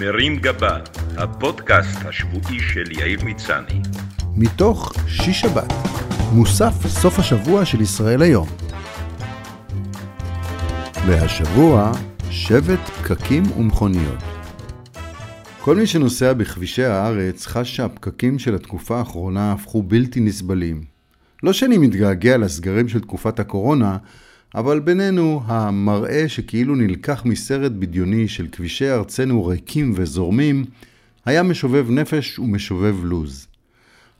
מרים גבה, הפודקאסט השבועי של יאיר מצני. מתוך שיש שבת, מוסף סוף השבוע של ישראל היום. והשבוע, שבט פקקים ומכוניות. כל מי שנוסע בכבישי הארץ חש שהפקקים של התקופה האחרונה הפכו בלתי נסבלים. לא שאני מתגעגע לסגרים של תקופת הקורונה, אבל בינינו, המראה שכאילו נלקח מסרט בדיוני של כבישי ארצנו ריקים וזורמים, היה משובב נפש ומשובב לוז.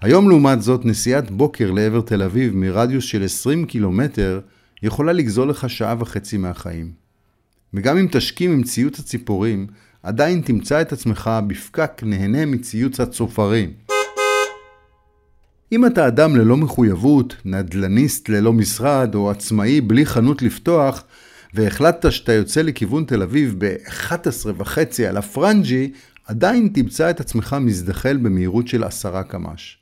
היום לעומת זאת, נסיעת בוקר לעבר תל אביב מרדיוס של 20 קילומטר יכולה לגזול לך שעה וחצי מהחיים. וגם אם תשכים עם ציוץ הציפורים, עדיין תמצא את עצמך בפקק נהנה מציוץ הצופרים. אם אתה אדם ללא מחויבות, נדלניסט ללא משרד או עצמאי בלי חנות לפתוח, והחלטת שאתה יוצא לכיוון תל אביב ב-11 וחצי על הפרנג'י, עדיין תמצא את עצמך מזדחל במהירות של עשרה קמ"ש.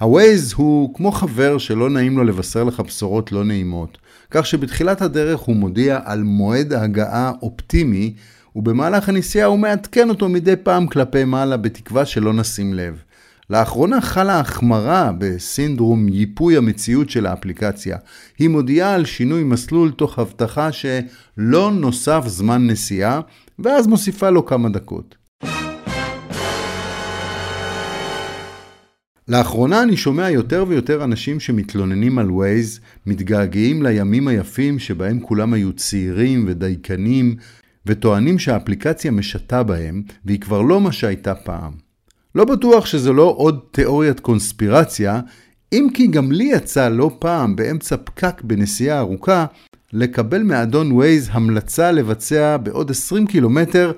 הווייז הוא כמו חבר שלא נעים לו לבשר לך בשורות לא נעימות, כך שבתחילת הדרך הוא מודיע על מועד ההגעה אופטימי, ובמהלך הנסיעה הוא מעדכן אותו מדי פעם כלפי מעלה בתקווה שלא נשים לב. לאחרונה חלה החמרה בסינדרום ייפוי המציאות של האפליקציה. היא מודיעה על שינוי מסלול תוך הבטחה שלא נוסף זמן נסיעה, ואז מוסיפה לו כמה דקות. לאחרונה אני שומע יותר ויותר אנשים שמתלוננים על ווייז, מתגעגעים לימים היפים שבהם כולם היו צעירים ודייקנים, וטוענים שהאפליקציה משתה בהם, והיא כבר לא מה שהייתה פעם. לא בטוח שזה לא עוד תיאוריית קונספירציה, אם כי גם לי יצא לא פעם באמצע פקק בנסיעה ארוכה, לקבל מאדון ווייז המלצה לבצע בעוד 20 קילומטר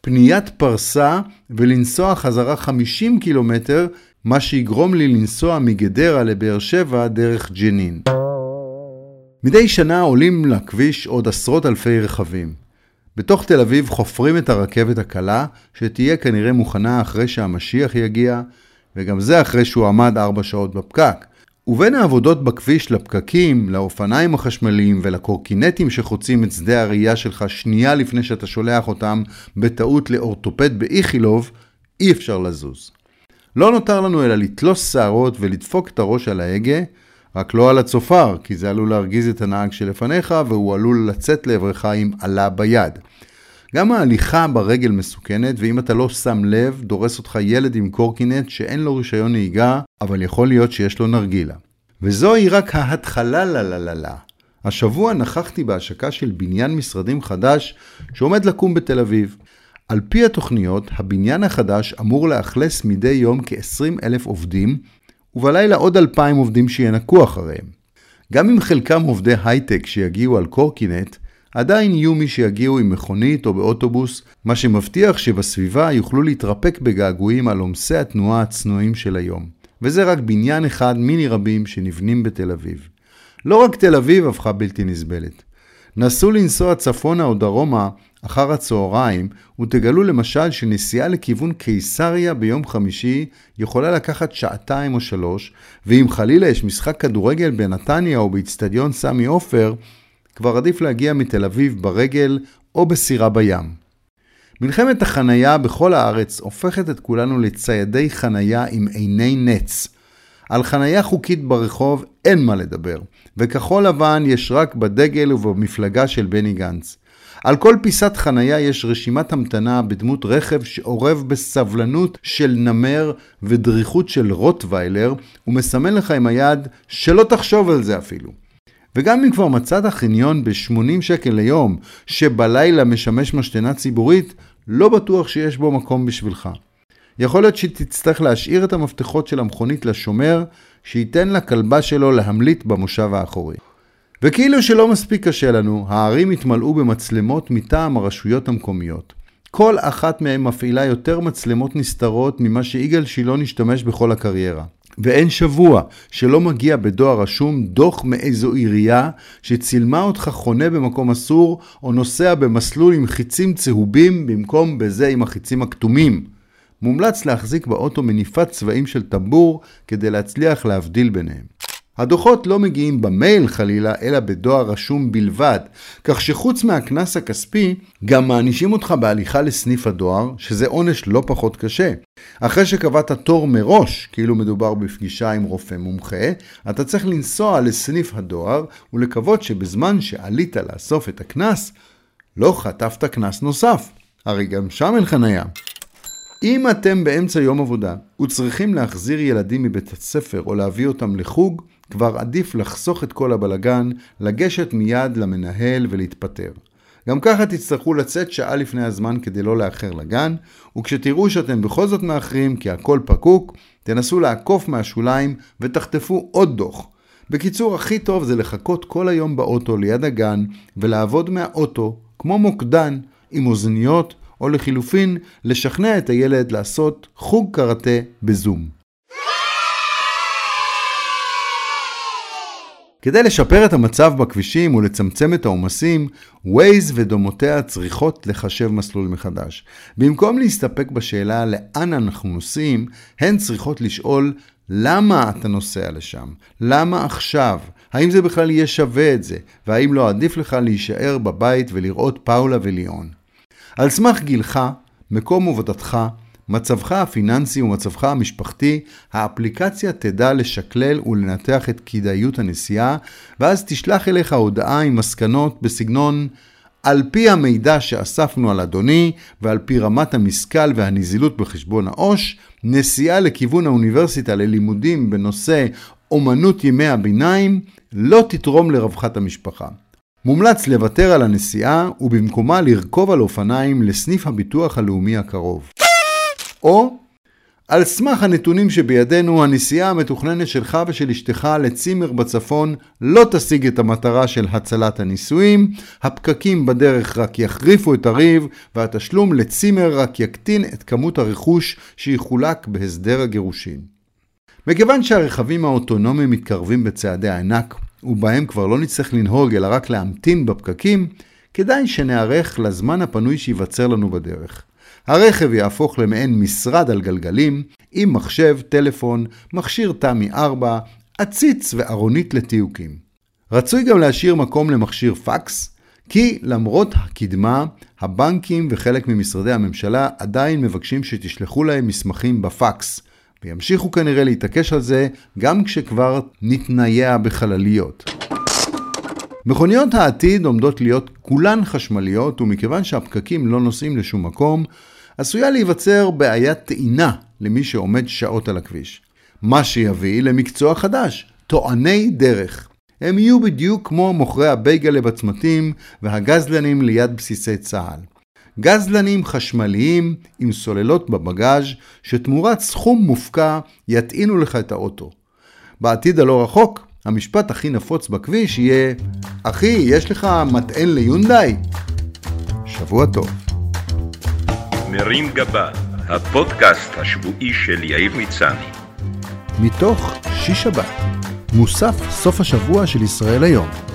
פניית פרסה ולנסוע חזרה 50 קילומטר, מה שיגרום לי לנסוע מגדרה לבאר שבע דרך ג'נין. מדי שנה עולים לכביש עוד עשרות אלפי רכבים. בתוך תל אביב חופרים את הרכבת הקלה, שתהיה כנראה מוכנה אחרי שהמשיח יגיע, וגם זה אחרי שהוא עמד ארבע שעות בפקק. ובין העבודות בכביש לפקקים, לאופניים החשמליים ולקורקינטים שחוצים את שדה הראייה שלך שנייה לפני שאתה שולח אותם בטעות לאורתופד באיכילוב, אי אפשר לזוז. לא נותר לנו אלא לתלוש שערות ולדפוק את הראש על ההגה, רק לא על הצופר, כי זה עלול להרגיז את הנהג שלפניך והוא עלול לצאת לעברך עם עלה ביד. גם ההליכה ברגל מסוכנת, ואם אתה לא שם לב, דורס אותך ילד עם קורקינט שאין לו רישיון נהיגה, אבל יכול להיות שיש לו נרגילה. וזוהי רק ההתחלה לה לה לה לה. השבוע נכחתי בהשקה של בניין משרדים חדש שעומד לקום בתל אביב. על פי התוכניות, הבניין החדש אמור לאכלס מדי יום כ-20 אלף עובדים, ובלילה עוד 2,000 עובדים שינקו אחריהם. גם אם חלקם עובדי הייטק שיגיעו על קורקינט, עדיין יהיו מי שיגיעו עם מכונית או באוטובוס, מה שמבטיח שבסביבה יוכלו להתרפק בגעגועים על עומסי התנועה הצנועים של היום. וזה רק בניין אחד מיני רבים שנבנים בתל אביב. לא רק תל אביב הפכה בלתי נסבלת. נסו לנסוע צפונה או דרומה אחר הצהריים, ותגלו למשל שנסיעה לכיוון קיסריה ביום חמישי יכולה לקחת שעתיים או שלוש, ואם חלילה יש משחק כדורגל בנתניה או באיצטדיון סמי עופר, כבר עדיף להגיע מתל אביב ברגל או בסירה בים. מלחמת החנייה בכל הארץ הופכת את כולנו לציידי חנייה עם עיני נץ. על חנייה חוקית ברחוב אין מה לדבר, וכחול לבן יש רק בדגל ובמפלגה של בני גנץ. על כל פיסת חנייה יש רשימת המתנה בדמות רכב שאורב בסבלנות של נמר ודריכות של רוטוויילר, ומסמן לך עם היד שלא תחשוב על זה אפילו. וגם אם כבר מצאת חניון ב-80 שקל ליום, שבלילה משמש משתנה ציבורית, לא בטוח שיש בו מקום בשבילך. יכול להיות שתצטרך להשאיר את המפתחות של המכונית לשומר, שייתן לכלבה שלו להמליט במושב האחורי. וכאילו שלא מספיק קשה לנו, הערים התמלאו במצלמות מטעם הרשויות המקומיות. כל אחת מהן מפעילה יותר מצלמות נסתרות ממה שיגאל שילון השתמש בכל הקריירה. ואין שבוע שלא מגיע בדואר רשום דוח מאיזו עירייה שצילמה אותך חונה במקום אסור או נוסע במסלול עם חיצים צהובים במקום בזה עם החיצים הכתומים. מומלץ להחזיק באוטו מניפת צבעים של טמבור כדי להצליח להבדיל ביניהם. הדוחות לא מגיעים במייל חלילה, אלא בדואר רשום בלבד, כך שחוץ מהקנס הכספי, גם מענישים אותך בהליכה לסניף הדואר, שזה עונש לא פחות קשה. אחרי שקבעת תור מראש, כאילו מדובר בפגישה עם רופא מומחה, אתה צריך לנסוע לסניף הדואר ולקוות שבזמן שעלית לאסוף את הקנס, לא חטפת קנס נוסף. הרי גם שם אין חניה. אם אתם באמצע יום עבודה וצריכים להחזיר ילדים מבית הספר או להביא אותם לחוג, כבר עדיף לחסוך את כל הבלגן, לגשת מיד למנהל ולהתפטר. גם ככה תצטרכו לצאת שעה לפני הזמן כדי לא לאחר לגן, וכשתראו שאתם בכל זאת מאחרים כי הכל פקוק, תנסו לעקוף מהשוליים ותחטפו עוד דוח. בקיצור, הכי טוב זה לחכות כל היום באוטו ליד הגן ולעבוד מהאוטו, כמו מוקדן, עם אוזניות, או לחילופין, לשכנע את הילד לעשות חוג קראטה בזום. כדי לשפר את המצב בכבישים ולצמצם את העומסים, Waze ודומותיה צריכות לחשב מסלול מחדש. במקום להסתפק בשאלה לאן אנחנו נוסעים, הן צריכות לשאול למה אתה נוסע לשם? למה עכשיו? האם זה בכלל יהיה שווה את זה? והאם לא עדיף לך להישאר בבית ולראות פאולה וליאון? על סמך גילך, מקום עבודתך, מצבך הפיננסי ומצבך המשפחתי, האפליקציה תדע לשקלל ולנתח את כדאיות הנסיעה, ואז תשלח אליך הודעה עם מסקנות בסגנון על פי המידע שאספנו על אדוני, ועל פי רמת המשכל והנזילות בחשבון העו"ש, נסיעה לכיוון האוניברסיטה ללימודים בנושא אומנות ימי הביניים לא תתרום לרווחת המשפחה. מומלץ לוותר על הנסיעה ובמקומה לרכוב על אופניים לסניף הביטוח הלאומי הקרוב. או על סמך הנתונים שבידינו, הנסיעה המתוכננת שלך ושל אשתך לצימר בצפון לא תשיג את המטרה של הצלת הנישואים, הפקקים בדרך רק יחריפו את הריב, והתשלום לצימר רק יקטין את כמות הרכוש שיחולק בהסדר הגירושין. מכיוון שהרכבים האוטונומיים מתקרבים בצעדי הענק, ובהם כבר לא נצטרך לנהוג אלא רק להמתין בפקקים, כדאי שנערך לזמן הפנוי שייווצר לנו בדרך. הרכב יהפוך למעין משרד על גלגלים, עם מחשב, טלפון, מכשיר תמי 4, עציץ וארונית לתיוקים. רצוי גם להשאיר מקום למכשיר פקס, כי למרות הקדמה, הבנקים וחלק ממשרדי הממשלה עדיין מבקשים שתשלחו להם מסמכים בפקס, וימשיכו כנראה להתעקש על זה גם כשכבר נתנייע בחלליות. מכוניות העתיד עומדות להיות כולן חשמליות, ומכיוון שהפקקים לא נוסעים לשום מקום, עשויה להיווצר בעיית טעינה למי שעומד שעות על הכביש. מה שיביא למקצוע חדש, טועני דרך. הם יהיו בדיוק כמו מוכרי הבייגלה בצמתים והגזלנים ליד בסיסי צה"ל. גזלנים חשמליים עם סוללות בבגאז' שתמורת סכום מופקע יטעינו לך את האוטו. בעתיד הלא רחוק, המשפט הכי נפוץ בכביש יהיה אחי, יש לך מטען ליונדאי? שבוע טוב. מרים גבה, הפודקאסט השבועי של יאיר מצני. מתוך שיש שבת, מוסף סוף השבוע של ישראל היום.